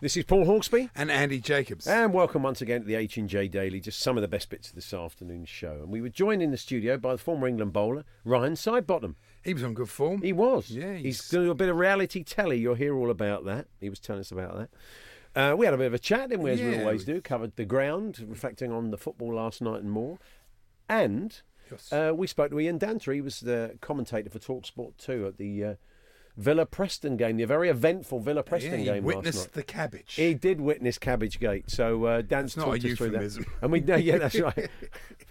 This is Paul Hawksby. and Andy Jacobs. And welcome once again to the H&J Daily, just some of the best bits of this afternoon's show. And we were joined in the studio by the former England bowler, Ryan Sidebottom. he was on good form. He was. Yeah, He's he's- going a bit of reality telly. You'll hear all about that. He was telling us about that. Uh, we had a bit of a chat, didn't we, as we always we- do. Covered the ground, reflecting on the football last night and more. And Yes. uh, we spoke to Ian Danter. He was the commentator for TalkSport 2 at the uh, Villa Preston game, the very eventful Villa Preston yeah, he game last witnessed night. the cabbage. He did witness Cabbage Gate, so uh, Dan's It's not a talked us through that. euphemism. And we, no, yeah, that's right. Have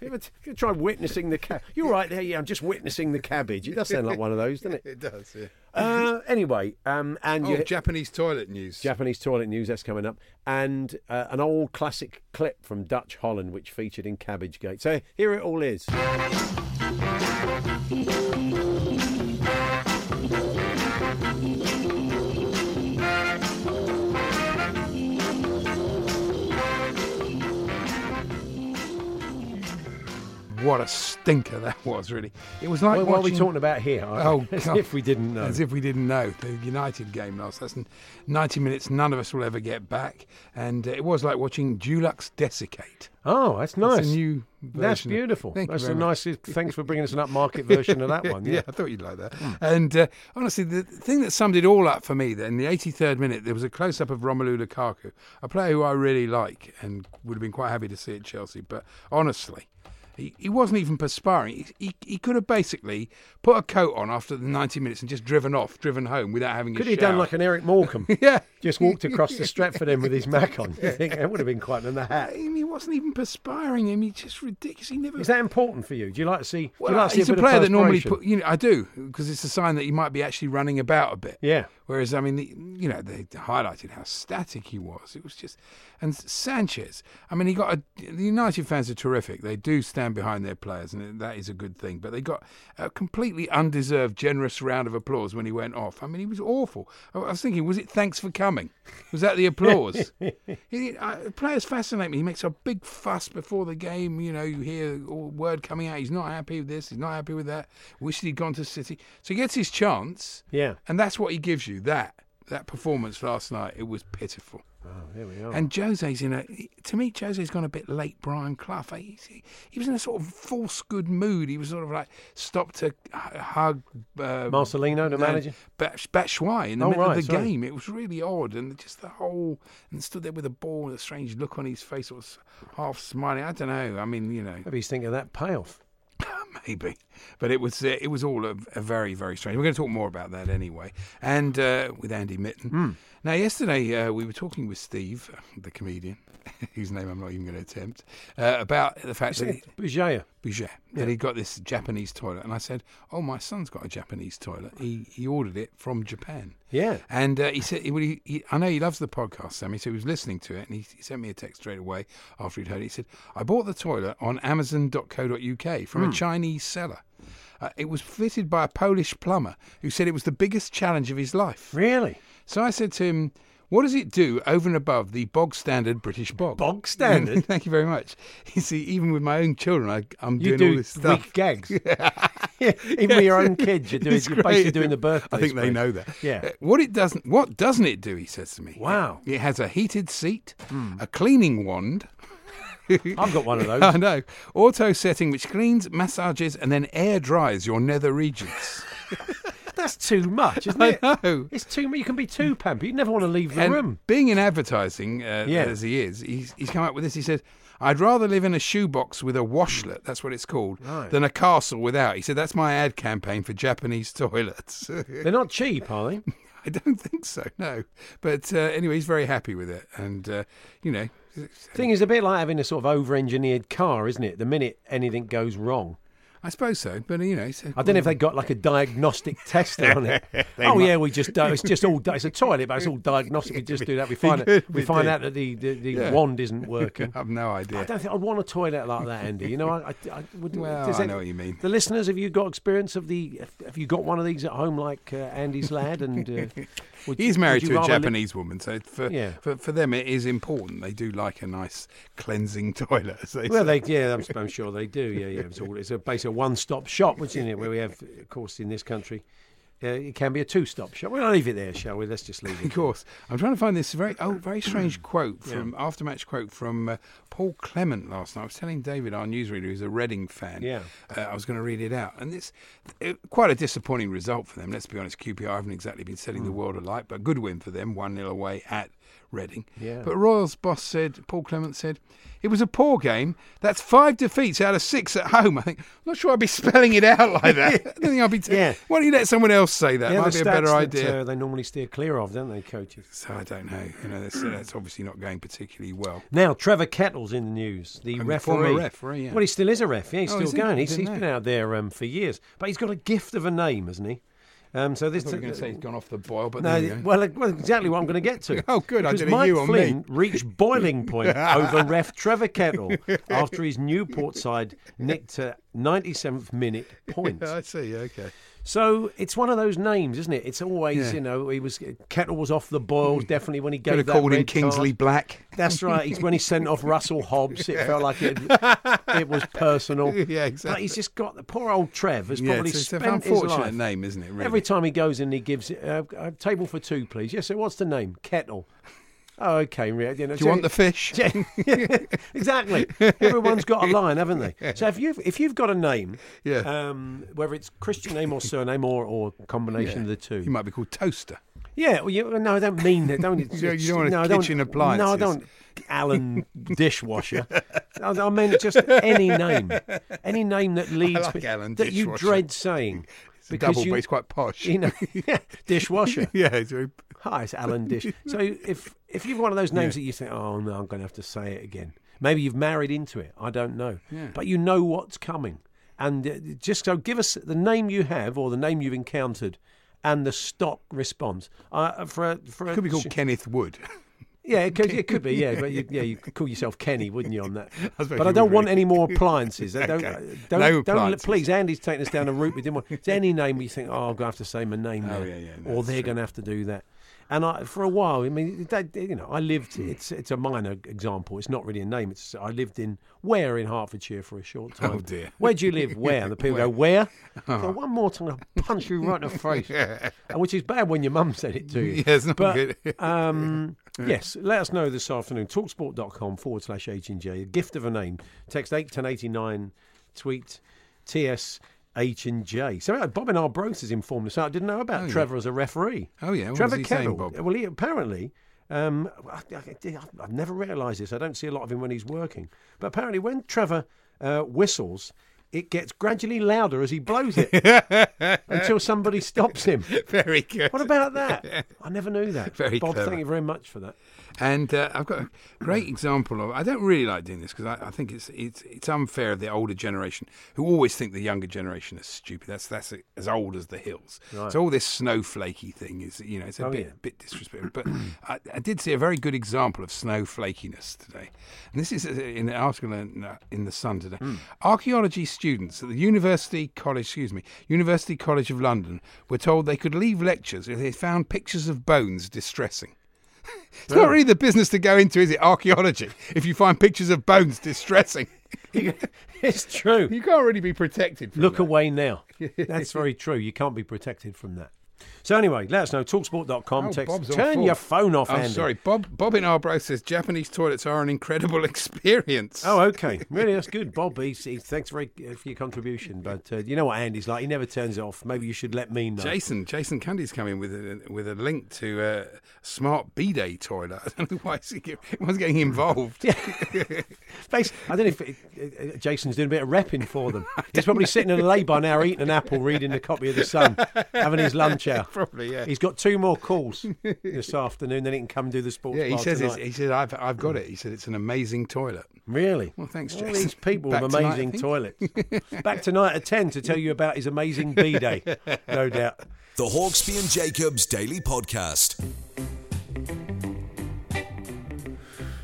you ever, t- tried witnessing the cabbage? You're right there. Yeah, I'm just witnessing the cabbage. It does sound like one of those, doesn't it? it does, yeah. Uh, anyway, um, and Oh, you, Japanese toilet news. Japanese toilet news that's coming up, and uh, an old classic clip from Dutch Holland which featured in Cabbage Gate. So here it all is. Bye. What a stinker that was, really. It was like Well, what are we talking about here? Oh, as God. if we didn't know. As if we didn't know. The United game last. That's 90 minutes none of us will ever get back. And uh, it was like watching Dulux desiccate. Oh, that's nice. It's a new That's beautiful. Thank you That's a nice. Thanks for bringing us an upmarket version of that one. yeah. Yeah. I thought you'd like that. And uh, honestly, the thing that summed it all up for me, then, the 83rd minute, there was a close up of Romelu Lukaku, a player who I really like and would have been quite happy to see at Chelsea. But honestly, he, he wasn't even perspiring. He, he, he could have basically put a coat on after the 90 minutes and just driven off, driven home without having Could a he have done like an Eric Morecambe? Yeah. Just walked across the Stratford end with his Mac on. You think that would have been quite the hat. I mean, he wasn't even perspiring. I mean, just ridiculous. He never. Is that important for you? Do you like to see? Well, like to see he's a, of player that normally put. You know, I do because it's a sign that he might be actually running about a bit. Yeah. Whereas, I mean, the, you know, they highlighted how static he was. It was just, and Sanchez. I mean, he got a. The United fans are terrific. They do stand behind their players, and that is a good thing. But they got a completely undeserved, generous round of applause when he went off. I mean, he was awful. I was thinking, was it thanks for coming? Was that the applause? he, uh, players fascinate me. He makes a big fuss before the game. You know, you hear all word coming out. He's not happy with this. He's not happy with that. Wished he'd gone to City. So he gets his chance. Yeah. And that's what he gives you. That that performance last night, it was pitiful. Oh, there we are. And Jose's in a. To me, Jose's gone a bit late. Brian Clough. He, he was in a sort of false good mood. He was sort of like stopped to h- hug uh, Marcelino, the uh, manager? Bat- Batshuayi in the Oh, middle right, of the sorry. game. It was really odd, and just the whole and stood there with a ball, and a strange look on his face, sort of half smiling. I don't know. I mean, you know, Maybe he's thinking of that payoff. Maybe, but it was uh, it was all a, a very very strange. We're going to talk more about that anyway, and uh, with Andy Mitten. Hmm. Now, yesterday uh, we were talking with Steve, the comedian, whose name I'm not even going to attempt, uh, about the fact that. He, Bouget. Bouget, that he got this Japanese toilet, and I said, "Oh, my son's got a Japanese toilet. He he ordered it from Japan." Yeah. And uh, he said, he, well, he, he, I know he loves the podcast, Sammy, so he was listening to it, and he, he sent me a text straight away after he'd heard it. He said, I bought the toilet on Amazon.co.uk from a Chinese seller. Uh, it was fitted by a Polish plumber who said it was the biggest challenge of his life. Really? So I said to him, what does it do over and above the bog standard British bog? Bog standard? Thank you very much. You see, even with my own children, I, I'm You doing all do this stuff. weak gags. yeah. Even with your own kids, you're, doing, It's you're basically doing the birthday. I think they know that. Yeah. Uh, What it doesn't, what doesn't it do? He says to me. Wow. Hmm. It has a heated seat, a cleaning wand. I've got one of those. I know. Auto setting, which cleans, massages, and then air dries your nether regions. That's too much, isn't I it? know. It's too much. You can be too pampered. You never want to leave the And room. being in advertising, uh, Yeah. as he is, he's, he's come up with this. He said, I'd rather live in a shoebox with a washlet, that's what it's called, Right. than a castle without. He said, that's my ad campaign for Japanese toilets. They're not cheap, are they? I don't think so, no. But uh, anyway, he's very happy with it. And, uh, you know, Thing is, a bit like having a sort of over-engineered car, isn't it? The minute anything goes wrong, I suppose so. But, you know, said, I don't know if they got like a diagnostic tester on it. oh yeah, we just do, it's just all it's a toilet, but it's all diagnostic. We just do that. We find out, we find out that the the, the Yeah. wand isn't working. I have no idea. I don't think I'd want a toilet like that, Andy. You know, I, I, I would. Well, I it- know what you mean. The listeners, have you got experience of the? Have you got one of these at home, like uh, Andy's lad? And uh, would you- He's married to a rather li- Japanese woman, so for, Yeah. for for them it is important. They do like a nice cleansing toilet. They Well, say. they, yeah, I'm, I'm sure they do. Yeah, yeah. It's, all, it's a basically a one-stop shop, which isn't it? Where we have, of course, in this country, uh, it can be a two-stop shop. We'll leave it there, shall we? Let's just leave it. Of course, I'm trying to find this very oh very Hmm. strange quote from aftermatch quote from uh, Paul Clement last night. I was telling David, our newsreader, who's a Reading fan. Yeah. uh, I was going to read it out, and it's uh, quite a disappointing result for them. Let's be honest, QPR haven't exactly been setting the world alight, but good win for them, one 0 away at Reading. Yeah. But Royals boss said, Paul Clement said. It was a poor game. That's five defeats out of six at home. I think. I'm not sure I'd be spelling it out like that. I don't think I'd be. T- Yeah. Why don't you let someone else say that? Yeah, Might be a better that, idea. uh, they normally steer clear of, don't they, coaches? So I don't know. You know, that's, that's obviously not going particularly well. Now, Trevor Kettle's in the news, the the referee. referee, yeah. Well, he still is a ref. Yeah, he's Oh, still going. He's, he's been out there um, for years, but he's got a gift of a name, hasn't he? Um, so this. were going to say he's gone off the boil, but No, there you go. well, uh, well, exactly what I'm going to get to. Oh, good, I Because did a Mike you on Flynn me. reached boiling point over ref Trevor Kettle after his Newport side nicked a 97th minute point. I see. Okay. So it's one of those names, isn't it? It's always, Yeah. you know, he was Kettle was off the boils definitely when he gave Could have that called him Kingsley card. Black. That's right. He's when he sent off Russell Hobbs. It felt like it, it was personal. Yeah, exactly. But he's just got the poor old Trev has Yeah, probably it's, it's an spent his unfortunate life. name, isn't it? Really? Every time he goes in, he gives uh, a table for two, please. Yes, sir. What's the name? Kettle. Oh, okay. You know, Do you want the fish? exactly. Everyone's got a line, haven't they? So if you've if you've got a name, Yeah. um, whether it's Christian name or surname or or combination of the two, you might be called Toaster. yeah. Well, you, no, I don't mean that. Don't You don't- you don't want no, I don't- kitchen No, I don't. Alan dishwasher. I, I mean just any name, any name that leads like Alan that you dread saying. It's a double, but he's quite posh. you know, dishwasher. yeah, he's very, Hi, it's Alan Dish. So if if you've one of those names that you think, oh no, I'm going to have to say it again. Maybe you've married into it. I don't know, Yeah. but you know what's coming. And uh, just so give us the name you have or the name you've encountered, and the stock response. Uh, for a, for a, could be called Kenneth Wood. Yeah, it could, it could be. Yeah, but you, yeah, you could call yourself Kenny, wouldn't you? On that, suppose but I don't want any more appliances. I Don't, uh, don't, No don't, appliances. please. Andy's taking us down a route we didn't want. Is any name where you think, oh, I'm to have to say my name Oh, now, yeah, yeah, no, or they're true. going to have to do that. And I, for a while, I mean, that, you know, I lived. It's it's a minor example. It's not really a name. It's I lived in Ware in Hertfordshire for a short time. Oh, dear. Where do you live? Where? And the people go where. So one more time, I'll punch you right in the face. And Which is bad when your mum said it to you. Yeah, it's not but, good. um, yes, let us know this afternoon. Talksport.com forward slash H and J. A gift of a name. Text eight ten eighty nine. Tweet TS H and J. So uh, Bob in Arbroath has informed us. I didn't know about Oh, yeah. Trevor as a referee. Oh, yeah. What Trevor was he saying, Bob? Well, he apparently. Um, I, I, I've never realised this. I don't see a lot of him when he's working. But apparently, when Trevor uh, whistles, it gets gradually louder as he blows it until somebody stops him. very good. What about that? I never knew that. Very Bob, clever. thank you very much for that. And uh, I've got a great example of. I don't really like doing this because I, I think it's it's it's unfair of the older generation who always think the younger generation is stupid. That's that's as old as the hills. So all this snowflakey thing is you know it's a Oh, bit yeah. bit disrespectful. But I, I did see a very good example of snowflakiness today, and this is uh, in an article in, uh, in the Sun today. Hmm. Archaeology students at the University College, excuse me, University College of London, were told they could leave lectures if they found pictures of bones distressing. It's not really the business to go into, is it? Archaeology. If you find pictures of bones distressing, it's true. you can't really be protected. From Look that. away now. That's very true. You can't be protected from that. So anyway, let us know. Talksport.com. Oh, text. Bob's Turn your phone off, Oh, Andy. sorry. Bob Bob in Arbroath says Japanese toilets are an incredible experience. Oh, okay. Really, that's good, Bob. He's, he, thanks very uh, for your contribution. But uh, you know what Andy's like. He never turns it off. Maybe you should let me know. Jason, Jason Cundy's coming with a, with a link to a smart bidet toilet. I don't know why he's getting, he's involved. Bas- I don't know if it, uh, uh, Jason's doing a bit of repping for them. He's probably sitting in a lay-by now, eating an apple, reading a copy of The Sun, having his lunch hour. Probably, yeah. He's got two more calls this afternoon. Then he can come and do the sports. Yeah, he bar says it's, he said I've I've got it. He said it's an amazing toilet. Really? Well, thanks, All these people Back with amazing think. toilets. Back tonight at 10 to tell you about his amazing bidet, no doubt. The Hawksby and Jacobs Daily Podcast.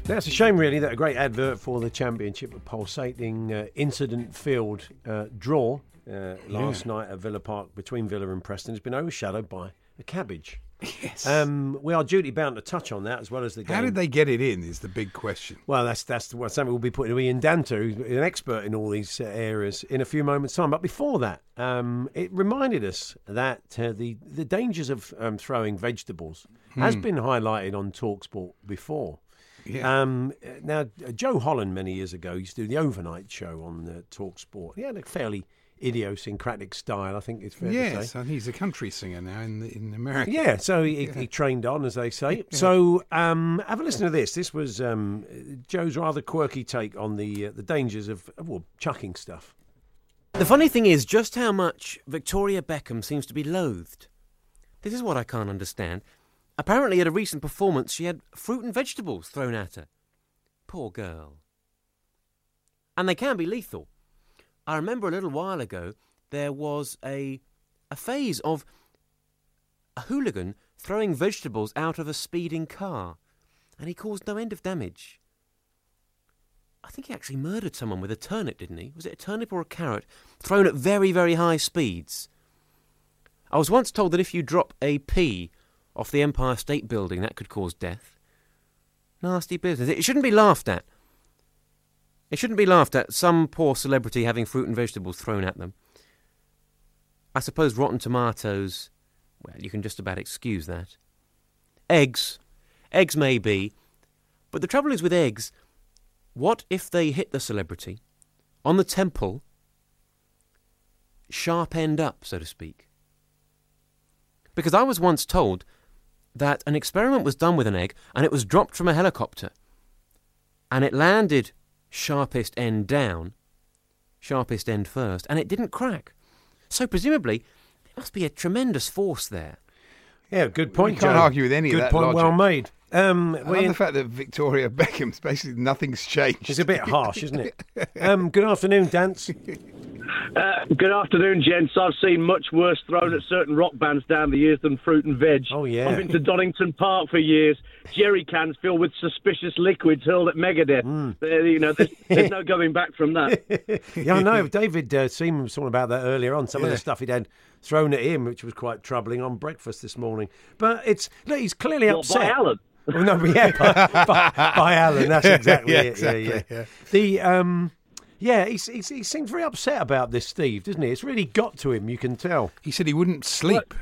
Now, it's a shame, really, that a great advert for the championship, a pulsating uh, incident filled uh, draw uh, last night at Villa Park between Villa and Preston has been overshadowed by a cabbage. Yes. Um, we are duty bound to touch on that as well as the game. How did they get it in? Is the big question. Well, that's that's what something we'll be putting to Ian Danter, who's an expert in all these uh, areas, in a few moments' time. But before that, um, it reminded us that uh, the the dangers of um, throwing vegetables has been highlighted on Talksport before. Yeah. Um, uh, now, Joe Holland many years ago used to do the overnight show on uh, Talksport. He had a fairly idiosyncratic style, I think it's fair to say. yes, and he's a country singer now in in America. Yeah, so he, he trained on, as they say. So um, have a listen to this. This was um, Joe's rather quirky take on the uh, the dangers of, of well, chucking stuff. The funny thing is just how much Victoria Beckham seems to be loathed. This is what I can't understand. Apparently, at a recent performance, she had fruit and vegetables thrown at her. Poor girl. And they can be lethal. I remember a little while ago there was a a phase of a hooligan throwing vegetables out of a speeding car, and he caused no end of damage. I think he actually murdered someone with a turnip, didn't he? Was it a turnip or a carrot? Thrown at very, very high speeds. I was once told that if you drop a pea off the Empire State Building, that could cause death. Nasty business. It shouldn't be laughed at. It shouldn't be laughed at, some poor celebrity having fruit and vegetables thrown at them. I suppose rotten tomatoes, well, you can just about excuse that. Eggs. Eggs may be. But the trouble is with eggs, what if they hit the celebrity on the temple, sharp end up, so to speak? Because I was once told that an experiment was done with an egg and it was dropped from a helicopter and it landed sharpest end down, sharpest end first, and it didn't crack. So presumably, there must be a tremendous force there. Yeah, good point. You can't Joe. argue with any of good that point. Well made. Um, I we- love the fact that Victoria Beckham's basically nothing's changed. it's a bit harsh, isn't it? Um, good afternoon, Danter. Uh, good afternoon, gents. I've seen much worse thrown at certain rock bands down the years than fruit and veg. Oh, yeah. I've been to Donington Park for years. Jerry cans filled with suspicious liquids hurled at Megadeth. Hmm. There, you know, there's, there's no going back from that. yeah, I know. David uh, Seaman was talking about that earlier on. Some of the stuff he'd had thrown at him, which was quite troubling on breakfast this morning. But it's look, he's clearly Well, upset. by Alan. Oh, no, but yeah, by, by, by Alan. That's exactly Yeah, it. exactly, yeah, yeah. yeah. The um, yeah, he's, he's, he seems very upset about this, Steve, doesn't he? It's really got to him. You can tell. He said he wouldn't sleep.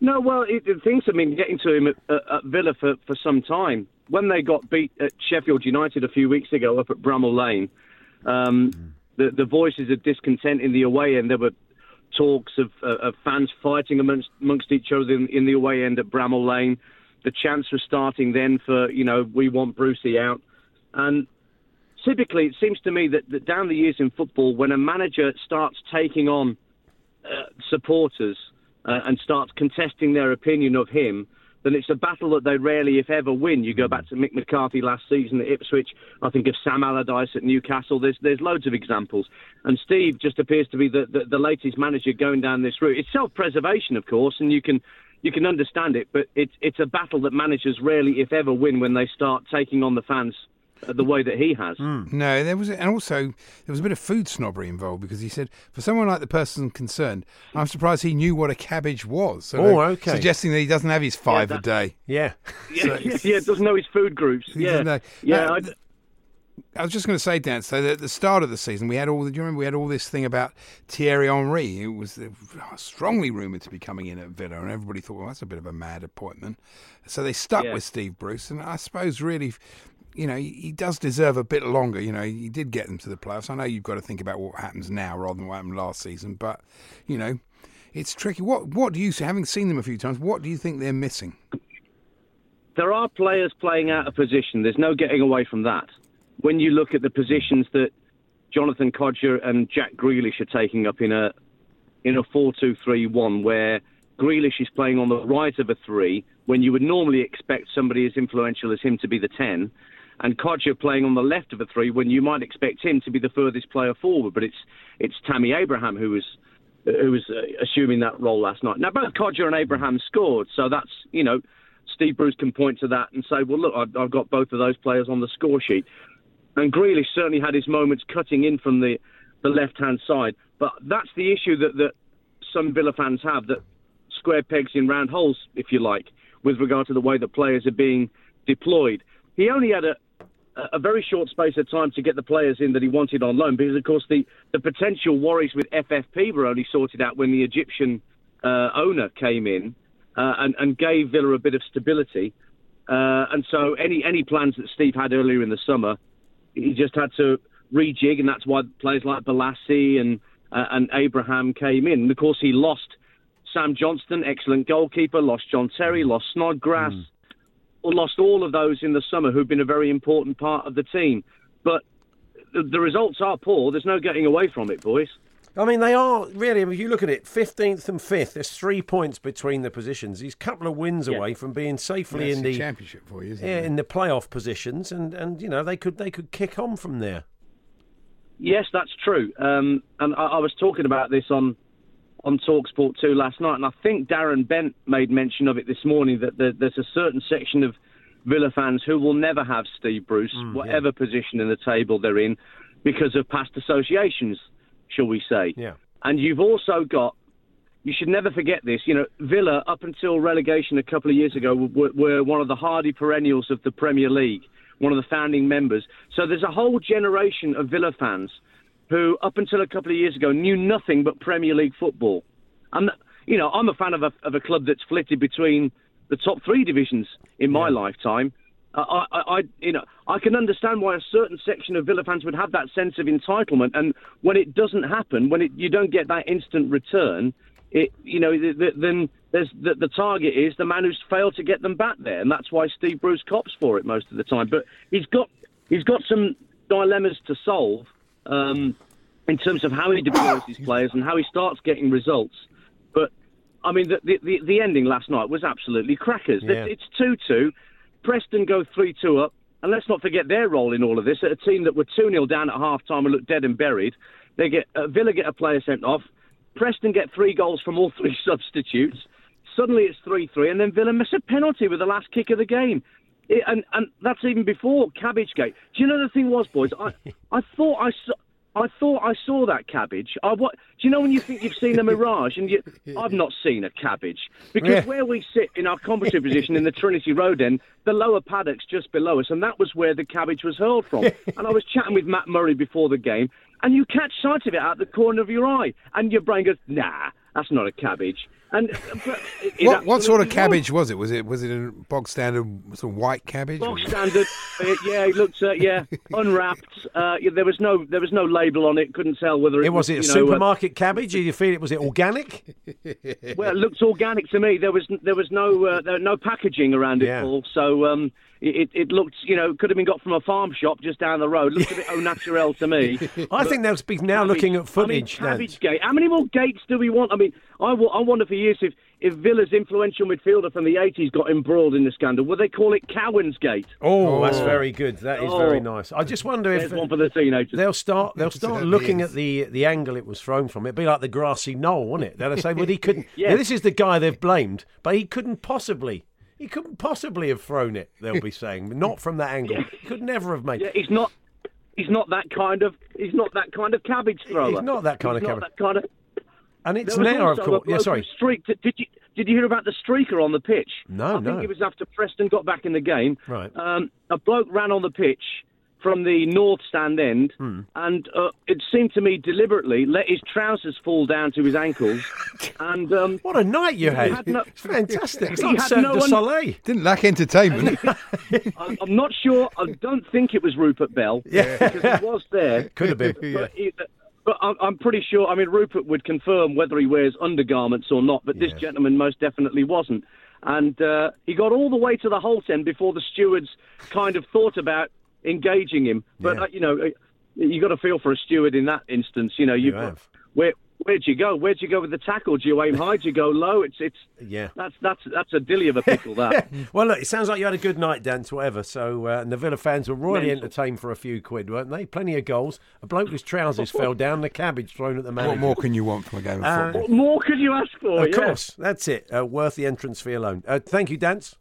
No, well, it, it, things have been getting to him at, at, at Villa for, for some time. When they got beat at Sheffield United a few weeks ago up at Bramall Lane, um, the, the voices of discontent in the away end, there were talks of, uh, of fans fighting amongst, amongst each other in, in the away end at Bramall Lane. The chants were starting then for, you know, we want Brucey out. And typically, it seems to me that, that down the years in football, when a manager starts taking on uh, supporters uh, and starts contesting their opinion of him, then it's a battle that they rarely, if ever, win. You go hmm. back to Mick McCarthy last season at Ipswich. I think of Sam Allardyce at Newcastle. There's there's loads of examples. And Steve just appears to be the, the, the latest manager going down this route. It's self-preservation, of course, and you can you can understand it, but it's it's a battle that managers rarely, if ever, win when they start taking on the fans the way that he has. No, there was, and also there was a bit of food snobbery involved because he said for someone like the person concerned, I'm surprised he knew what a cabbage was. So Oh, okay. Suggesting that he doesn't have his five a that- day. Yeah. Yeah, yeah, yeah, doesn't know his food groups. He Yeah, know. yeah. Uh, I- was just going to say, Dan. So at the start of the season, we had all. The, do you remember we had all this thing about Thierry Henry? It was uh, strongly rumoured to be coming in at Villa, and everybody thought, well, that's a bit of a mad appointment. So they stuck Yeah. with Steve Bruce, and I suppose really, you know, he, does deserve a bit longer. You know, he did get them to the playoffs. I know you've got to think about what happens now rather than what happened last season, but you know, it's tricky. What What do you, having seen them a few times, what do you think they're missing? there are players playing out of position. There's no getting away from that. When you look at the positions that Jonathan Kodjia and Jack Grealish are taking up in a in a four-two-three-one, where Grealish is playing on the right of a three, when you would normally expect somebody as influential as him to be the ten, and Kodjia playing on the left of a three, when you might expect him to be the furthest player forward. But it's it's Tammy Abraham who was who was uh, assuming that role last night. Now both Kodjia and Abraham scored, so that's you know Steve Bruce can point to that and say, well, look, I've, I've got both of those players on the score sheet. And Grealish certainly had his moments cutting in from the, the left hand side. But that's the issue that, that some Villa fans have that square pegs in round holes, if you like, with regard to the way that players are being deployed. He only had a, a very short space of time to get the players in that he wanted on loan because, of course, the, the potential worries with FFP were only sorted out when the Egyptian uh, owner came in uh, and, and gave Villa a bit of stability. Uh, and so any any plans that Steve had earlier in the summer, he just had to rejig, and that's why players like Bolasie and uh, and Abraham came in. And of course, he lost Sam Johnstone, excellent goalkeeper, lost John Terry, lost Snodgrass, or lost all of those in the summer who've been a very important part of the team. But the, the results are poor. There's no getting away from it, boys. I mean, they are really. If you look at it, fifteenth and fifth. There's three points between the positions. He's a couple of wins Yeah. away from being safely That's in the the championship for you, isn't yeah, it? in the playoff positions, and and you know they could they could kick on from there. Yes, that's true. Um, and I, I was talking about this on on Talksport 2 last night, and I think Darren Bent made mention of it this morning that there, there's a certain section of Villa fans who will never have Steve Bruce, mm, whatever position in the table they're in, because of past associations, shall we say. Yeah. And you've also got, you should never forget this, you know, Villa, up until relegation a couple of years ago, were, were one of the hardy perennials of the Premier League, one of the founding members. So there's a whole generation of Villa fans who, up until a couple of years ago, knew nothing but Premier League football. And, you know, I'm a fan of a, of a club that's flitted between the top three divisions in my lifetime. I, I, I, you know, I can understand why a certain section of Villa fans would have that sense of entitlement, and when it doesn't happen, when it, you don't get that instant return, it, you know, th th then there's the, the target is the man who's failed to get them back there, and that's why Steve Bruce cops for it most of the time. But he's got he's got some dilemmas to solve um, in terms of how he deploys his players and how he starts getting results. But I mean, the the, the, ending last night was absolutely crackers. Yeah. It's two two. Preston go 3 2 up. And let's not forget their role in all of this. A team that were 2 0 down at half time and looked dead and buried. They get uh, Villa get a player sent off. Preston get three goals from all three substitutes. Suddenly it's 3 3, and then Villa miss a penalty with the last kick of the game. It, and, and that's even before Cabbagegate. Do you know the thing was, boys? I, I thought I saw. I thought I saw that cabbage. I, what, do you know when you think you've seen a mirage and you, I've not seen a cabbage because Yeah. where we sit in our commentary position in the Trinity Road end, the lower paddocks just below us, and that was where the cabbage was hurled from. and I was chatting with Matt Murray before the game, and you catch sight of it out the corner of your eye, and your brain goes, "Nah, that's not a cabbage." And but What, what sort of cabbage was it? Was it was it a bog standard sort of white cabbage? Bog standard. uh, yeah, it looked uh, yeah unwrapped. Uh, yeah, there was no there was no label on it. Couldn't tell whether it, It was it a you know, uh, supermarket cabbage? Did you feel it was it organic? well, it looked organic to me. There was there was no uh, there, no packaging around it, Yeah. all, So um, it it looked you know could have been got from a farm shop just down the road. Looked a bit au naturel to me. I think they'll be now Cabbage- looking at footage. I mean, cabbage gate. How many more gates do we want? I mean, I, w- I wonder for years if, if Villa's influential midfielder from the 80s got embroiled in the scandal. Would they call it Cowan's Gate? Oh, oh, that's very good. That is very Oh. nice. I just wonder if one for the teenagers. they'll start they'll start looking at the the angle it was thrown from. It'd be like the grassy knoll, wouldn't it? They'll say, "Well, he couldn't." Yeah. Now, this is the guy they've blamed, but he couldn't possibly. He couldn't possibly have thrown it. They'll be saying, not from that angle. He could never have made. Yeah, he's not. He's not that kind of. He's not that kind of cabbage thrower. He's not that kind He's of not cabbage. that kind of. And it's There now, of course. Yeah, sorry. who Streaked. Did you did you hear about the streaker on the pitch? No, I no. think it was after Preston got back in the game. Right. Um, a bloke ran on the pitch from the north stand end, and uh, it seemed to me deliberately let his trousers fall down to his ankles, and um, What a night you had! had no- it's fantastic. It's He like had Cirque no du one- Soleil. Didn't lack entertainment. I- I'm not sure. I don't think it was Rupert Bell Yeah. because he was there. Could have been. But, he, but I'm, I'm pretty sure. I mean, Rupert would confirm whether he wears undergarments or not, but this gentleman most definitely wasn't. And uh, he got all the way to the Holte end before the stewards kind of thought about engaging him. But Yeah. uh, you know, uh, you got to feel for a steward in that instance. You know, You you have. where where'd you go? Where'd you go with the tackle? Do you aim high? Do you go low? It's it's Yeah. that's that's that's a dilly of a pickle. That. Well, look, it sounds like you had a good night, Dan, to whatever. So, uh, and the Villa fans were royally Mental. entertained for a few quid, weren't they? Plenty of goals. A bloke whose trousers fell down, the cabbage thrown at the manager. what more can you want from a game of Uh, football? What more could you ask for? Of Yeah. course, that's it. Uh, worth the entrance fee alone. Uh, thank you, Danter.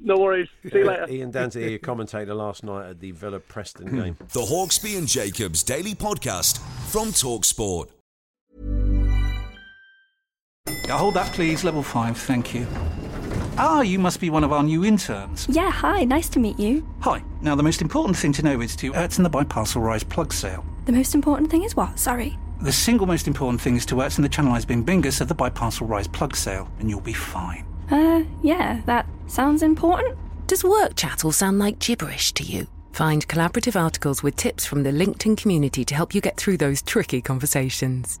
No worries. See you Uh, later. Ian Danter, your commentator last night at the Villa Preston game. The Hawksby and Jacobs Daily Podcast from Talksport. Hold that, please. Level 5, thank you. Ah, you must be one of our new interns. Yeah, hi, nice to meet you. Hi. Now, the most important thing to know is to Ertzen the Biparcel Rise plug sale. The most important thing is what? Sorry. The single most important thing is to Ertzen the Channelized Bing Bingus of the Biparcel Rise plug sale, and you'll be fine. Uh, yeah, that sounds important. Does work chat all sound like gibberish to you? Find collaborative articles with tips from the LinkedIn community to help you get through those tricky conversations.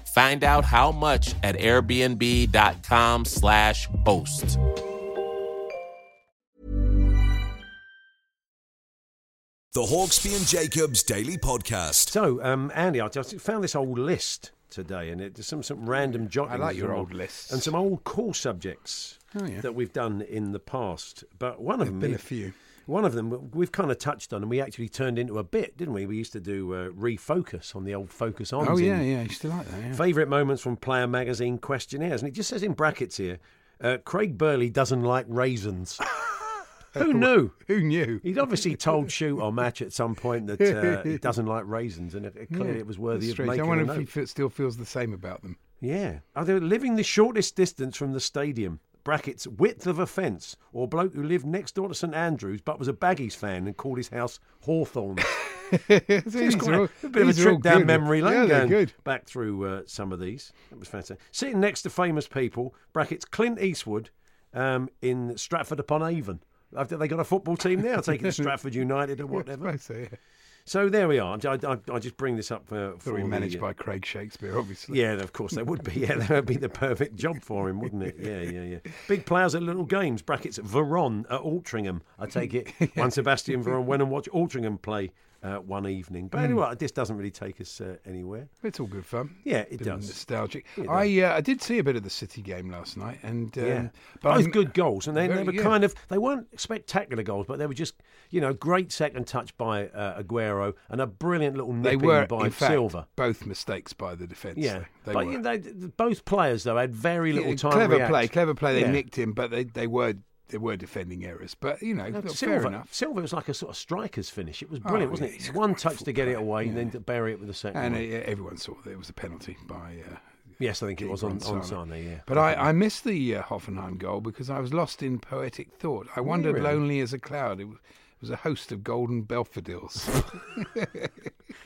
Find out how much at airbnb.com/slash host. The Hawksby and Jacobs Daily Podcast. So, um, Andy, I just found this old list today, and it's some some random jottings. like your old lists. and some old core subjects Oh, yeah. that we've done in the past. But one of There've them, been a few. One of them we've kind of touched on, and we actually turned into a bit, didn't we? We used to do uh, refocus on the old focus on. Oh, yeah, yeah, I used to like that, yeah. Favourite moments from Player Magazine questionnaires, and it just says in brackets here, uh, Craig Burley doesn't like raisins. Who knew? Who knew? He'd obviously told shoot or match at some point that uh, he doesn't like raisins, and it, clearly Yeah, it was worthy of making I wonder if he note. fe- still feels the same about them. Yeah. Are they living the shortest distance from the stadium? Brackets, width of a fence, or bloke who lived next door to St Andrews but was a Baggies fan and called his house Hawthorne. It's quite all- a bit of a these are all trip down good. memory lane Yeah, good. back through uh, some of these. That was fantastic. Sitting next to famous people, brackets, Clint Eastwood um, in Stratford upon Avon. Have they got a football team now? Taking Stratford United or whatever. I yeah. So there we are. I, I, I just bring this up uh, for They're the, managed uh, by Craig Shakespeare, obviously. yeah, of course they would be. Yeah, that would be the perfect job for him, wouldn't it? Yeah, yeah, yeah. Big players at little games. Brackets Veron at Altrincham. I take it. One Sebastian Veron went and watched Altrincham play uh, one evening. But Mm. anyway, this doesn't really take us uh, anywhere. It's all good fun. Yeah, it does. Nostalgic. It I uh, I did see a bit of the City game last night, and um, yeah, but both I'm- good goals, and they, they were yeah. kind of they weren't spectacular goals, but they were just you know great second touch by uh, Aguero and a brilliant little They were by fact, Silva. both mistakes by the defence. Yeah, they, but were. you know, they, both players though had very little Yeah, time. Clever play, clever play. They Yeah. nicked him, but they, they were they were defending errors. But you know, No, look, Silva, fair enough. Silva was like a sort of striker's finish. It was Oh, brilliant, wasn't yeah, it? One touch to get it away player, and then to bury it with the second. And one. uh, everyone saw that it was a penalty by. Uh, Yes, I think it was on- on. Sane, yeah. But I, I missed the uh, Hoffenheim goal because I was lost in poetic thought. I wandered really? lonely as a cloud. It was, a host of golden belfadils.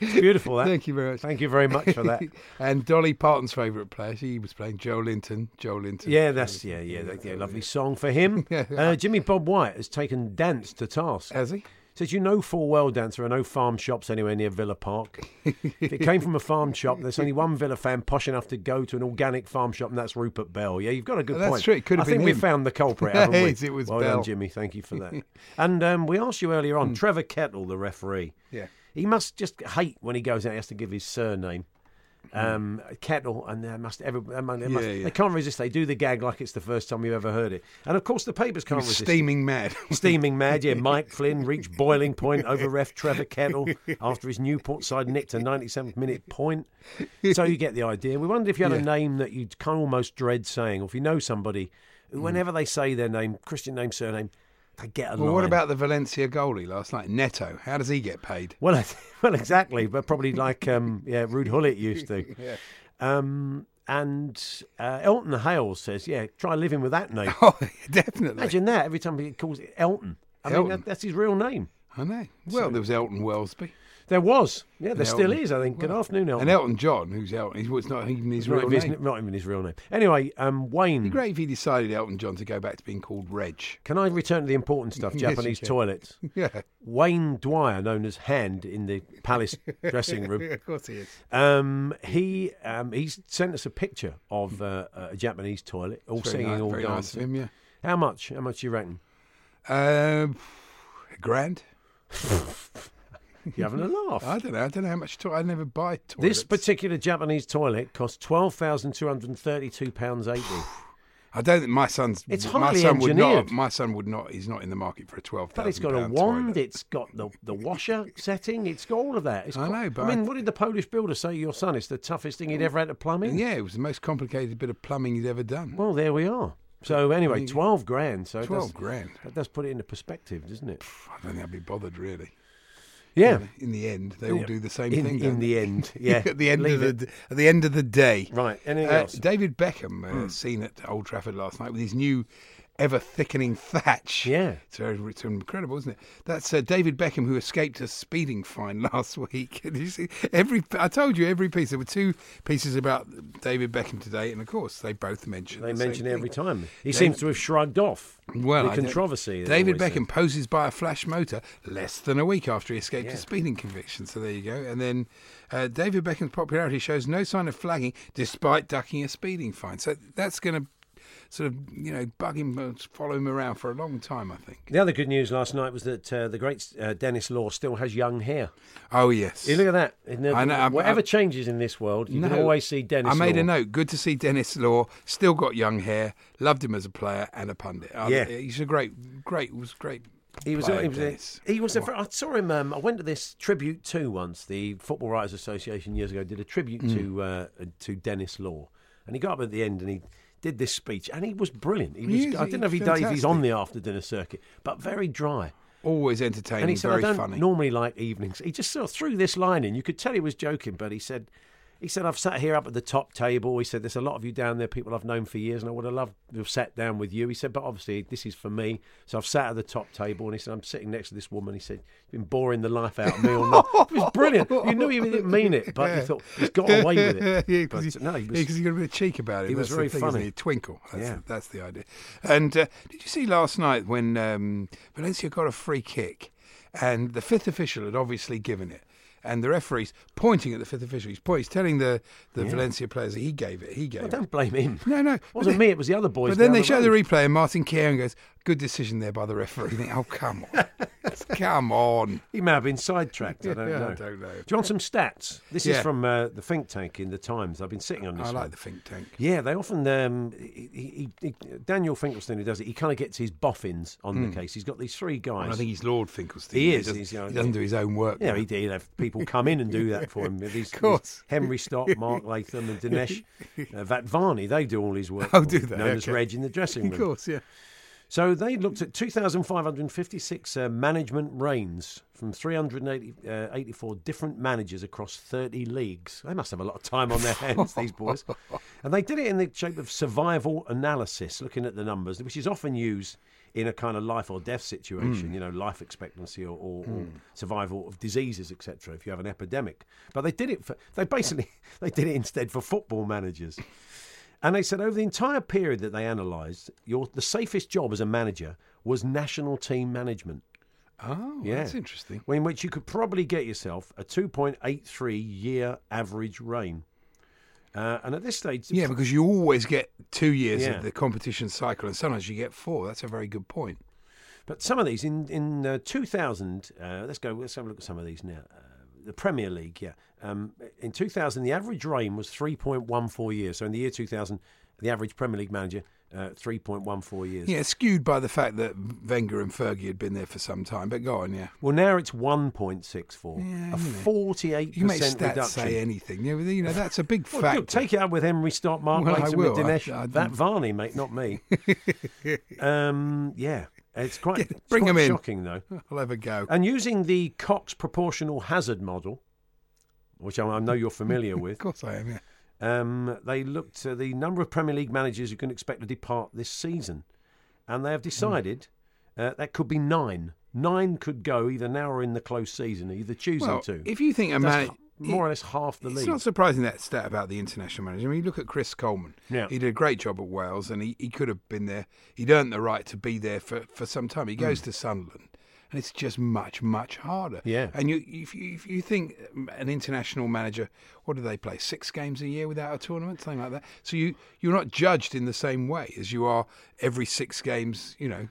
It's beautiful. That. Thank you very much. Thank you very much for that. and Dolly Parton's favourite player, he was playing Joelinton. Joe Linton. Yeah, that's yeah, yeah, that- yeah, lovely song for him. Uh, Jimmy Bob White has taken Danter to task. Has he? Says you know full well, Danter, are no farm shops anywhere near Villa Park. if it came from a farm shop, there's only one Villa fan posh enough to go to an organic farm shop, and that's Rupert Bell. Yeah, you've got a good Oh, that's point. true. It could have I think been we found the culprit, haven't we? It was well Bell. done, Jimmy. Thank you for that. and um, we asked you earlier on, Trevor Kettle, the referee. Yeah. He must just hate when he goes out. He has to give his surname. Hmm. Um, Kettle, and they must every they must, Yeah, yeah. they can't resist. They do the gag like it's the first time you've ever heard it, and of course the papers can't resist. steaming mad. Steaming mad, yeah. Mike Flynn reached boiling point over ref Trevor Kettle after his Newport side nicked a 97th minute point. So you get the idea. We wondered if you had a name that you'd kind of almost dread saying, or if you know somebody who, whenever they say their name, Christian name, surname, they get a Well, what about the Valencia goalie last night, Neto? How does he get paid? Well, well, exactly, but probably like um, yeah, Ruud Gullit used to. Yeah. Um, and uh, Elton Hale says, "Yeah, try living with that name." Oh, definitely. Imagine that every time he calls it Elton. I mean, that, that's his real name. I know. Well, there was Elton Welsby. There was, yeah, there And still is. I think. Good well, afternoon, Elton. And Elton John, who's Elton, he's, well, it's not even his not, real even his, name. not even his real name. Anyway, um, Wayne. It'd be great if he decided Elton John to go back to being called Reg. Can I return to the important stuff? Yes, Japanese can. toilets. Yeah. Wayne Dwyer, known as Hand in the Palace dressing room. of course he is. Um, he um, he's sent us a picture of uh, a Japanese toilet, all It's very singing, nice- all very nice dancing. of him, yeah. How much? How much do you reckon? Um, a grand. You having a laugh? I don't know. I don't know how much. To- I never buy toilets. This particular Japanese toilet costs twelve thousand two hundred and thirty-two pounds eighty. I don't think my son's. It's my highly son would not. engineered. My son would not. He's not in the market for a twelve But it's thousand. got a wand. It's got the the washer setting. It's got all of that. It's I got- know, but I mean, I- what did the Polish builder say? to Your son, it's the toughest thing he'd ever had to plumbing. Yeah, it was the most complicated bit of plumbing he's ever done. Well, there we are. So anyway, twelve grand. So it 12 does- grand. That does put it into perspective, doesn't it? I don't think I'd be bothered really. Yeah. In the end, they all do the same In- thing. in the end, yeah. at the end Leave of the at the end of the day. Right. Anything Uh, else? David Beckham, uh, Hmm. seen at Old Trafford last night with his new ever thickening thatch. Yeah. It's, very, it's incredible, isn't it? That's uh, David Beckham who escaped a speeding fine last week. See every? I told you every piece. There were two pieces about David Beckham today, and of course they both mention. They the mention it every time. He David- seems to have shrugged off well, the I controversy. David Beckham poses by a flash motor less than a week after he escaped Yeah. a speeding conviction. So there you go. And then uh, David Beckham's popularity shows no sign of flagging despite ducking a speeding fine. So that's going to sort of you know bug him, uh, follow him around for a long time. I think. The other good news last night was that uh, the great uh, Denis Law still has young hair. Oh yes. You look at that. The- I know, whatever I'm- changes in this world, you can always see Denis. I made Law. a note. Good to see Denis Law. Still got young hair. Loved him as a player and a pundit. Uh, Yeah. he's a great, great. Was great. He was. he was. A, he was. A, I saw him. Um, I went to this tribute to once. The Football Writers Association years ago did a tribute Mm. to uh, to Denis Law, and he got up at the end and he did this speech, and he was brilliant. He was. He is- I don't know if he he's does, he's on the after dinner circuit, but very dry. Always entertaining. And he said, very I don't funny. normally like evenings. He just sort of threw this line in. You could tell he was joking, but he said, he said, I've sat here up at the top table. He said, there's a lot of you down there, people I've known for years, and I would have loved to have sat down with you. He said, but obviously this is for me. So I've sat at the top table, and he said, I'm sitting next to this woman. He said, you've been boring the life out of me or not. It was brilliant. You knew he didn't mean it, but you thought, he's got away with it. yeah, because no, he was, he got a bit of cheek about it. he was That's very thing, funny. he? Twinkle. That's, Yeah. the, that's the idea. And uh, did you see last night when um, Valencia got a free kick and the fifth official had obviously given it? And the referee's pointing at the fifth official. He's, point, he's telling the, the Yeah. Valencia players that he gave it. He gave Well, it. don't blame him. No, no. It wasn't me, it was the other boys. But then they the show the replay, and Martin Keown goes, "Good decision there by the referee." You think, "Oh, come on, come on." He may have been sidetracked. I don't Yeah, know. I don't know. Do you want some stats? This is from uh, the think tank in the Times. I've been sitting on this. I like one. the think tank. Yeah, they often. Um, he, he, he, Daniel Finkelstein, who does it, he kind of gets his boffins on Hmm. the case. He's got these three guys. I think he's Lord Finkelstein. He is. doesn't, He's, you know, he doesn't do his own work. Yeah, he. He'd have people come in and do that for him. These, Of course. Henry Stott, Mark Latham, and Dinesh uh, Vatvani. They do all his work. Oh, do him, they? Known as Reg in the dressing room. Of course, yeah. So they looked at 2,556 uh, management reigns from 384 different managers across 30 leagues. They must have a lot of time on their hands, these boys. And they did it in the shape of survival analysis, looking at the numbers, which is often used in a kind of life or death situation, Mm. you know, life expectancy or, or, or Mm. survival of diseases, etc. If you have an epidemic, but they did it for they basically they did it instead for football managers. And they said over the entire period that they analysed, your the safest job as a manager was national team management. Oh, Yeah. that's interesting. In which you could probably get yourself a 2.83 year average reign. Uh, and at this stage, Yeah, because you always get two years Yeah. of the competition cycle, and sometimes you get four. That's a very good point. But some of these in in uh, 2000, uh, let's go. Let's have a look at some of these now. Uh, the Premier League, yeah. Um, in 2000, the average reign was 3.14 years. So in the year 2000, the average Premier League manager, uh, 3.14 years. Yeah, skewed by the fact that Wenger and Fergie had been there for some time. But go on, yeah. Well, now it's 1.64, Yeah, a you know. 48 You can make stats reduction. say anything. You know, you know, that's a big Well, factor. Take it up with Henry Stott, Mark Well, I will. with I- Dinesh. I- that Varney, mate, not me. um, yeah, it's quite, it's Bring quite in. shocking, though. I'll have a go. And using the Cox proportional hazard model, which I, I know you're familiar with, Of course I am, yeah. Um, they looked at the number of Premier League managers you can expect to depart this season, and they have decided uh, that could be nine. Nine could go either now or in the close season, either choosing Well, to. if you think a man- more or less half the It's league. It's not surprising that stat about the international manager. I mean, you look at Chris Coleman. Yeah. He did a great job at Wales, and he, he could have been there. He'd earned the right to be there for, for some time. He goes Mm. to Sunderland, and it's just much, much harder. Yeah. And you, if you, if you think um, an international manager, what do they play? Six games a year without a tournament, something like that. So you, you're not judged in the same way as you are every six games, you know,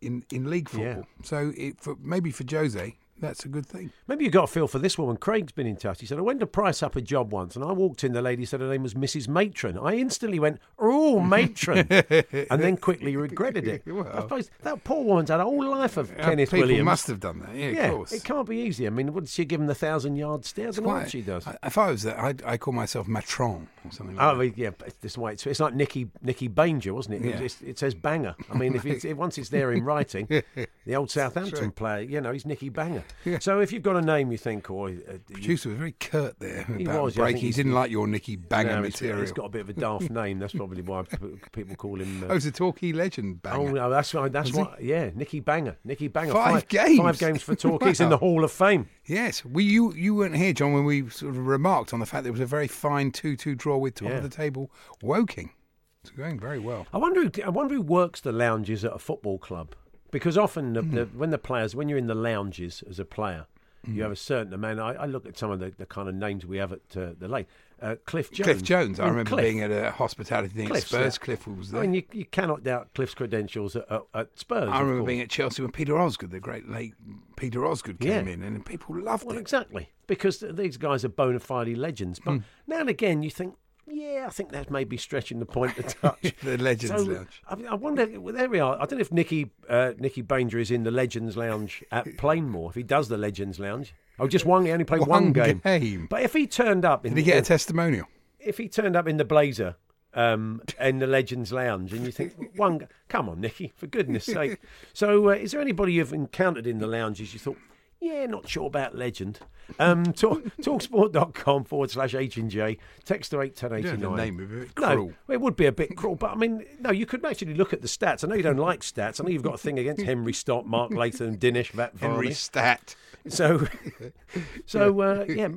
in, in league Yeah. football. So it, for, maybe for Jose, that's a good thing. Maybe you got a feel for this woman. Craig's been in touch. He said, I went to price up a job once and I walked in. The lady said her name was Mrs. Matron. I instantly went, Oh, Matron. and then quickly regretted it. Well. I suppose that poor woman's had a whole life of Uh, Kenneth people Williams. must have done that. Yeah, of course. It can't be easy. I mean, would she give him the thousand yard stare? I what she does. I- If I was there, I'd, I call myself Matron or something like Oh that. yeah, but this is why it's, it's like Nicky Nicky Banger, wasn't it? It, Yeah. it's- it says banger. I mean, if it's, once it's there in writing, the old Southampton player, you know, he's Nicky Banger. So if you've got a name, you think, or uh, Producer was very curt there He about was. Break. He didn't like your Nicky Banger No, material. It's got a bit of a daft name. That's probably why people call him. Uh, Oh, it's a Torquay legend Banger. Oh no, that's right. That's what. Yeah, Nicky Banger. Nicky Banger. Five games? Five games for Torquay. He's in the Hall of Fame. Yes, we you you weren't here, John, when we sort of remarked on the fact there was a very fine two-two draw with top Yeah. of the table Woking. It's going very well. I wonder. Who, I wonder who works the lounges at a football club. Because often, the, the, Hmm. when the players, when you're in the lounges as a player, you have a certain amount. I, I look at some of the, the kind of names we have at uh, the lake. Uh, Cliff Jones. Cliff Jones. I mean, remember Cliff. being at a hospitality thing Cliff's at Spurs. Cliff was there. I mean, you, you cannot doubt Cliff's credentials at, at, at Spurs. I remember being at Chelsea when Peter Osgood, the great late Peter Osgood, came Yeah. in, and people loved Well, it. exactly. Because these guys are bona fide legends. But Hmm. now and again, you think, yeah, I think that may be stretching the point a touch. The Legends So, Lounge. I, I wonder, well, there we are. I don't know if Nicky, uh, Nicky Banger is in the Legends Lounge at Plainmoor, if he does the Legends Lounge. Oh, just one, he only played one, One game. game. But if he turned up in Did he get a testimonial? if he turned up in the blazer um, in the Legends Lounge, and you think, one, come on, Nicky, for goodness sake. So, uh, is there anybody you've encountered in the lounges you thought, yeah, not sure about legend? Um, talk, talksport.com forward slash H and J. Text to eight ten eighty You don't nine. have to name it, a bit No, it would be a bit cruel, but I mean, no, you could actually look at the stats. I know you don't like stats. I know you've got a thing against Henry Stott, Mark Layton, Dinesh Vat Henry Varney. Stat. So, so uh, yeah,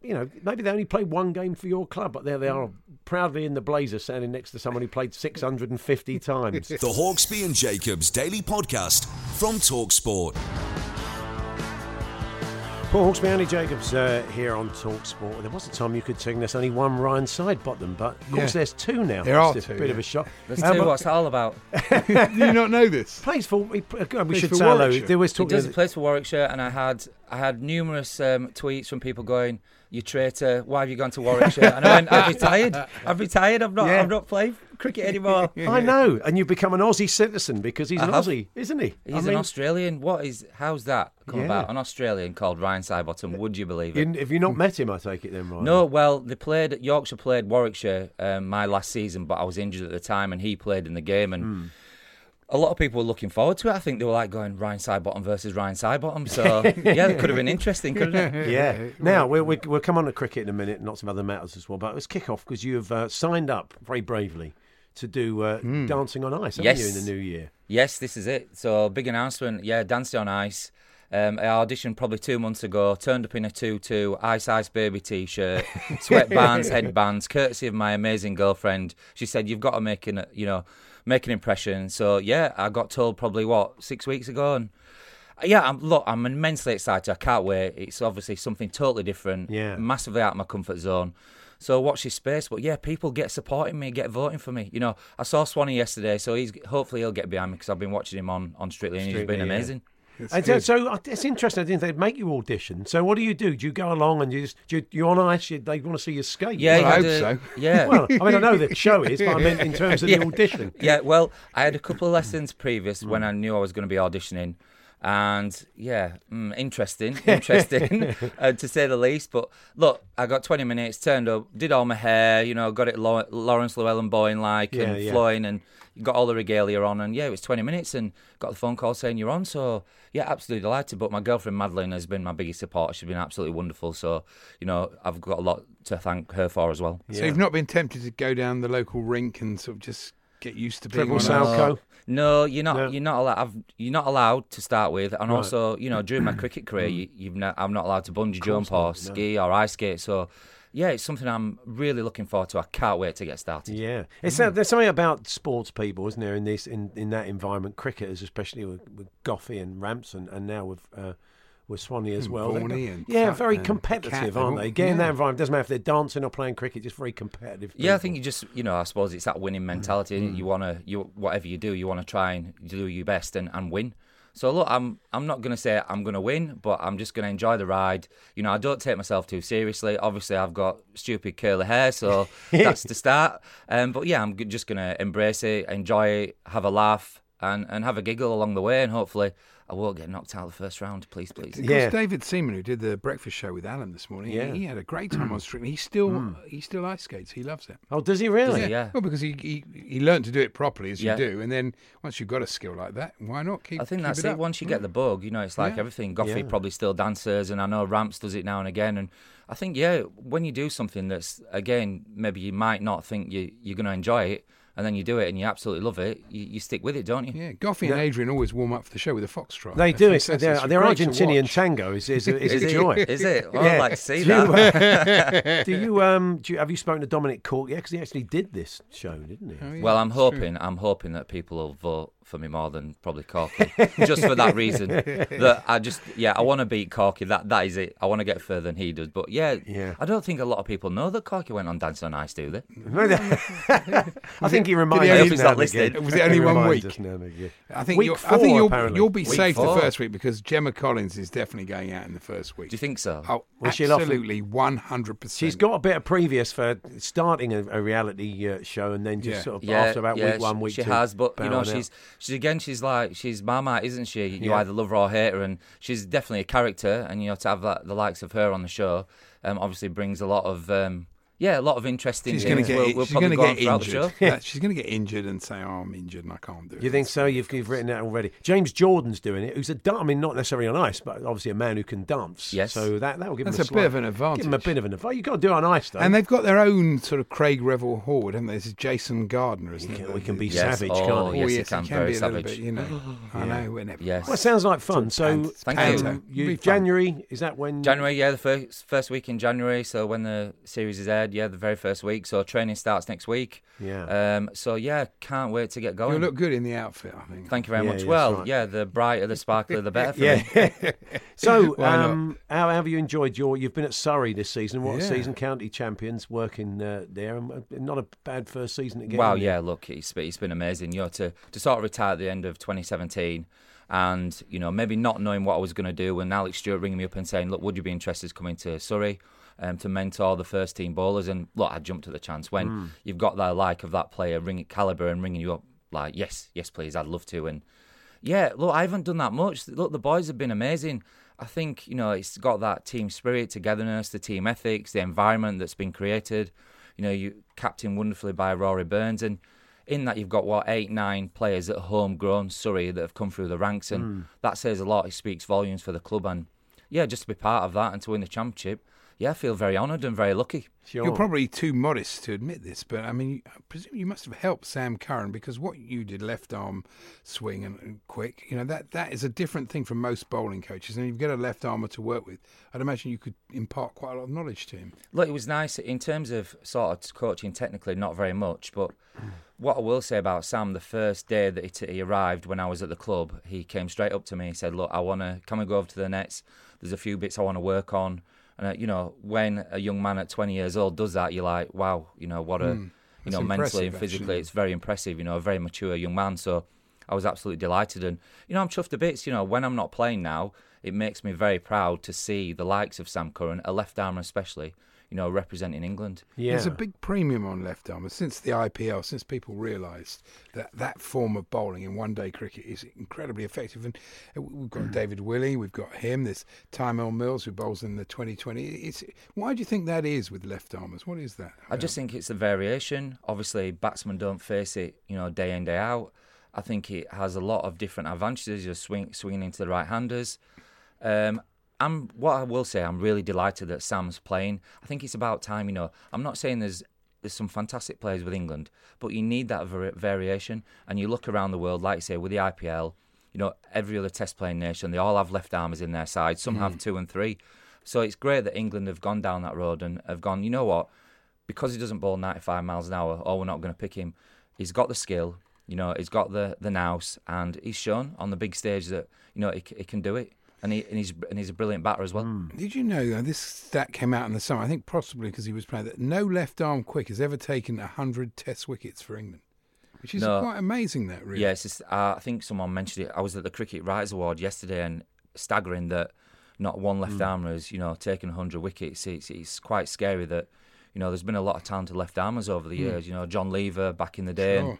you know, maybe they only played one game for your club, but there they are, proudly in the blazer, standing next to someone who played 650 times. The Hawksbee and Jacobs Daily Podcast from Talksport. Paul Hawksbee, Andy Jacobs uh, here on Talk Sport. There was a time you could sing there's only one Ryan Sidebottom, but of course Yeah. there's two now. There are It's a two, bit yeah. of a shock. Let's Um, tell you but- what it's all about. Do you not know this? Plays for. We, uh, we should for say hello. Warwickshire. There was He does he plays for Warwickshire, and I had I had numerous um, tweets from people going, "You traitor! Why have you gone to Warwickshire?" And I went, "I've retired. I've retired. I'm not. Yeah. I'm not playing cricket anymore." I know, and you've become an Aussie citizen because he's I an have. Aussie, isn't he? He's I an Australian. What is? How's that come Yeah. about? An Australian called Ryan Sidebottom. Would you believe it? you- Have you not met him? I take it then, Ryan. No, well, they played at Yorkshire played Warwickshire um, my last season, but I was injured at the time, and he played in the game, and Hmm. a lot of people were looking forward to it. I think they were like going Ryan Sidebottom versus Ryan Sidebottom. So yeah, it could have been interesting, couldn't it? Yeah. Now we'll, we'll we'll come on to cricket in a minute and lots of other matters as well. But let's kick off because you've uh, signed up very bravely to do uh, dancing on ice, Yes. you, in the new year? Yes, this is it. So big announcement. Yeah, dancing on ice. Um, I auditioned probably two months ago. Turned up in a tutu, ice ice baby t-shirt, sweatbands, headbands, courtesy of my amazing girlfriend. She said you've got to make an you know make an impression. So yeah, I got told probably what six weeks ago, and Yeah, I'm, look, I'm immensely excited. I can't wait. It's obviously something totally different. Yeah. Massively out of my comfort zone. So watch this space. But yeah, people get supporting me, get voting for me. You know, I saw Swanny yesterday, so he's hopefully he'll get behind me because I've been watching him on, on Strictly and he's Strictly, been yeah. amazing. And so, so uh, it's interesting. I didn't think they make you audition. So what do you do? Do you go along and you just do you, you on ice? You, they want to see you skate. Yeah, Well, I hope to- so. Yeah. Well, I mean, I know the show is, but I mean in terms of Yeah. the audition. Yeah, well, I had a couple of lessons previous when I knew I was going to be auditioning. And yeah, mm, interesting, interesting uh, to say the least. But look, I got 20 minutes, turned up, did all my hair, you know, got it Law- Laurence Llewelyn-Bowen like Yeah, and yeah. flowing and got all the regalia on. And yeah, it was 20 minutes and got the phone call saying you're on. So yeah, absolutely delighted. But my girlfriend Madeline has been my biggest supporter. She's been absolutely wonderful. So, you know, I've got a lot to thank her for as well. So you've not been tempted to go down the local rink and sort of just get used to being Triple on ice? Salchow. No, you're not. No. You're not allowed. I've, you're not allowed to start with, and Right. also, you know, during my cricket career, you, you've not, I'm not allowed to bungee jump or no. ski or ice skate. So, yeah, it's something I'm really looking forward to. I can't wait to get started. Yeah, it's uh, there's something about sports people, isn't there? In this, in, in that environment, cricketers, especially with, with Goughie and Ramson, and now with uh, with Swanny as And well. They've got- and yeah, Cat very competitive, Cat, aren't they're they? all- Get in that yeah. environment. Doesn't matter if they're dancing or playing cricket, just very competitive. Yeah, I think you just, you know, I suppose it's that winning mentality. Mm. You want to, you whatever you do, you want to try and do your best and, and win. So look, I'm I'm not going to say I'm going to win, but I'm just going to enjoy the ride. You know, I don't take myself too seriously. Obviously, I've got stupid curly hair, so that's the start. Um, but yeah, I'm just going to embrace it, enjoy it, have a laugh, and, and have a giggle along the way, and hopefully I won't get knocked out of the first round. Please, please. Of course, David Seaman, who did the breakfast show with Alan this morning, Yeah. he, he had a great time on Strictly. He still hmm. he still ice skates. He loves it. Oh, does he really? yeah. Well, because he, he he learned to do it properly as Yeah. you do, and then once you've got a skill like that, why not keep? I think keep that's it. it. Once you get hmm. the bug, you know, it's like Yeah. everything. Goughie Yeah. probably still dances, and I know Ramps does it now and again. And I think, yeah, when you do something that's again, maybe you might not think you you're going to enjoy it, and then you do it and you absolutely love it, you, you stick with it, don't you? Yeah, Goughie and Adrian always warm up for the show with a foxtrot. They They're do. It's, fantastic. their, It's their Argentinian tango is is, is, Is a it? joy. Is it? Oh, I'd like to see do You, that. uh, do you um? Do you, have you spoken to Dominic Cork? Yeah, because he actually did this show, didn't he? Oh, yeah, Well, I'm it's true. hoping I'm hoping that people will vote for me more than probably Corky, just for that reason. That I just yeah, I want to beat Corky. That that is it. I want to get further than he does. But yeah, Yeah. I don't think a lot of people know that Corky went on Dancing on Ice, do they? I think he reminds he us only- he's not and listening. Was it only one week? us now and again. I think Week you'll, four, I think you'll, you'll be Week safe four. the first week because Gemma Collins is definitely going out in the first week. Do you think so? Oh, Well, absolutely, one hundred percent. She's got a bit of previous for starting a, a reality uh, show and then just Yeah. sort of Yeah, after about yeah, week one, she- week she two. has, but you know, bowing out. she's she's again, she's like she's Marmite, isn't she? You Yeah. either love her or hate her, and she's definitely a character. And you know, to have that, the likes of her on the show, um, obviously brings a lot of um, yeah, a lot of interesting. She's going to things. get, We'll, we'll she's gonna get injured. show. Yeah, she's going to get injured and say, "Oh, I'm injured and I can't do it." You think so? You've, you've written that already. James Jordan's doing it. Who's a dan- I mean, not necessarily on ice, but obviously a man who can dance. Yes. So that that will give That's him a, a slight- bit of an advantage. Give him a advantage. bit of an advantage. You've got to do it on ice, though. And they've got their own sort of Craig Revel Horwood, haven't they? This is Jason Gardiner, isn't We it? can- we can be Yes, savage, oh, can't Oh, we? yes, oh, yes, it can, can very be a little savage. bit, you know. I know, we're never. Yes. Well, it sounds like fun. So, Thank you. you Be fun. January is that when January, yeah, the first first week in January. So when the series is aired, yeah, the very first week. So training starts next week. Yeah. Um. So yeah, can't wait to get going. You look good in the outfit, I think. Thank you very Yeah, much. yeah, well, right. yeah, the brighter, the sparkler, the better for Yeah. me. so, Why not? um, how have you enjoyed your? You've been at Surrey this season. What Yeah. season? County champions, working uh, there, and uh, not a bad first season to get. Wow, yeah, look, it's, it's been amazing. You know, to, to sort of retire at the end of 2017 and, you know, maybe not knowing what I was going to do and Alec Stewart ringing me up and saying, look, would you be interested in coming to Surrey um, to mentor the first team bowlers? And look, I jumped at the chance when Hmm. you've got that like of that player ringing caliber and ringing you up like, yes, yes, please, I'd love to. And yeah, look, I haven't done that much. Look, the boys have been amazing. I think, you know, it's got that team spirit, togetherness, the team ethics, the environment that's been created. You know, you captained wonderfully by Rory Burns. And in that, you've got, what, eight, nine players that are homegrown Surrey that have come through the ranks. And that says a lot. It speaks volumes for the club. And yeah, just to be part of that and to win the championship, yeah, I feel very honoured and very lucky. You're probably too modest to admit this, but I mean, I presume you must have helped Sam Curran because what you did, left arm swing and, and quick, you know, that, that is a different thing from most bowling coaches. And if you get a left armer to work with, I'd imagine you could impart quite a lot of knowledge to him. Look, it was nice in terms of sort of coaching. Technically, not very much, but hmm. what I will say about Sam, the first day that he, he arrived when I was at the club, he came straight up to me and said, "Look, I want to come and go over to the nets. There's a few bits I want to work on." And uh, you know, when a young man at 20 years old does that, you're like, "Wow, you know what a." Mm. You know, mentally and physically, actually. it's very impressive. You know, a very mature young man. So, I was absolutely delighted, and you know, I'm chuffed to bits. You know, when I'm not playing now, it makes me very proud to see the likes of Sam Curran, a left armer especially, you know, representing England. Yeah. There's a big premium on left armers since the IPL, since people realised that that form of bowling in one day cricket is incredibly effective. And uh, we've got David Willey, we've got him, there's Tymel Mills who bowls in the 2020. It's, why do you think that is with left armers? What is that? I just think it's the variation. Obviously, batsmen don't face it, you know, day in day out. I think it has a lot of different advantages. You're swing, swinging into the right-handers. Um, I'm what I will say. I'm really delighted that Sam's playing. I think it's about time. You know, I'm not saying there's there's some fantastic players with England, but you need that var- variation. And you look around the world, like you say, with the IPL. You know, every other Test playing nation, they all have left armers in their side. Some have Mm. two and three. So it's great that England have gone down that road and have gone. You know what? Because he doesn't bowl 95 miles an hour, oh, we're not going to pick him. He's got the skill. You know, he's got the the nous, and he's shown on the big stage that you know he, he can do it. And he and he's and he's a brilliant batter as well. Did you know uh, this stat came out in the summer? I think possibly because he was playing that no left arm quick has ever taken hundred Test wickets for England, which is No. quite amazing. That really, Yeah, just, uh, I think someone mentioned it. I was at the Cricket Writers Award yesterday, and staggering that not one left Mm. armer has you know taken 100 wickets. It's, it's quite scary that you know there's been a lot of talented left armers over the Mm. years. You know, John Lever back in the day. Sure. And,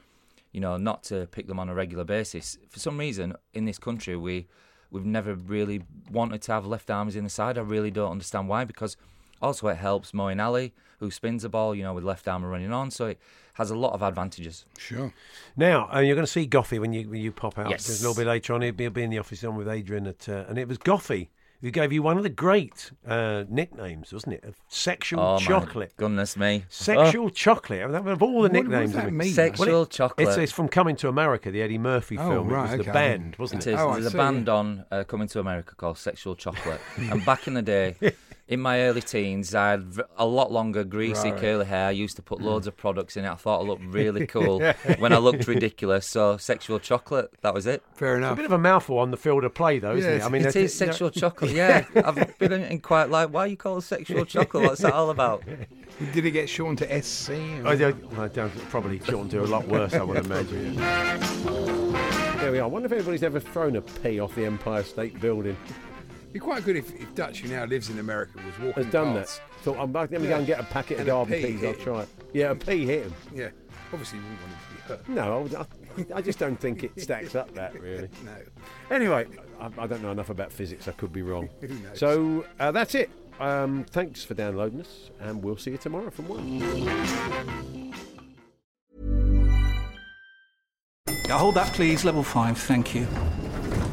you know, not to pick them on a regular basis. For some reason, in this country, we we've never really wanted to have left armers in the side. I really don't understand why. Because also it helps Moeen Ali, who spins the ball, you know, with left arm running on. So it has a lot of advantages. Sure. Now uh, you're going to see Goughie when you when you pop out. Yes. Just a little bit later on, he'll be, he'll be in the office on with Adrian at, uh, and it was Goughie who gave you one of the great uh, nicknames, wasn't it? Of sexual Oh, my chocolate. goodness me. Sexual Oh. chocolate. Of of all the What- what nicknames, does that of it- mean? Sexual chocolate. It's, it's from Coming to America, the Eddie Murphy Oh, film. right, it was okay. the band, wasn't It it? is. Oh, I There's a see, band on uh, coming to America called Sexual Chocolate. and back in the day, in my early teens, I had a lot longer, greasy, Right. curly hair. I used to put loads mm. of products in it. I thought I looked really cool when I looked ridiculous. So, Sexual Chocolate, that was it. Fair It's a bit of a mouthful on the field of play, though, isn't Yeah, it? I mean, it that- is sexual chocolate, yeah. I've been in quite like, why are you call it sexual chocolate? What's that all about? Did it get shortened to SC? I don't, I don't probably shortened to a lot worse, I would imagine. There we are. I wonder if anybody's ever thrown a pea off the Empire State Building. It'd be quite good if, if Dutch, who now lives in America, was walking Has done past. that. Thought, I'm let me go and get a packet of And a garden pea peas. I'll hit. try it. Yeah, a pea hit him. Yeah, obviously you wouldn't want him to be hurt. No, I, would- I, I just don't think it stacks up that really. No. Anyway, I, I don't know enough about physics. I could be wrong. Who knows? So uh, that's it. Um, thanks for downloading us, and we'll see you tomorrow from one. Yeah, hold that, please. Level five, thank you.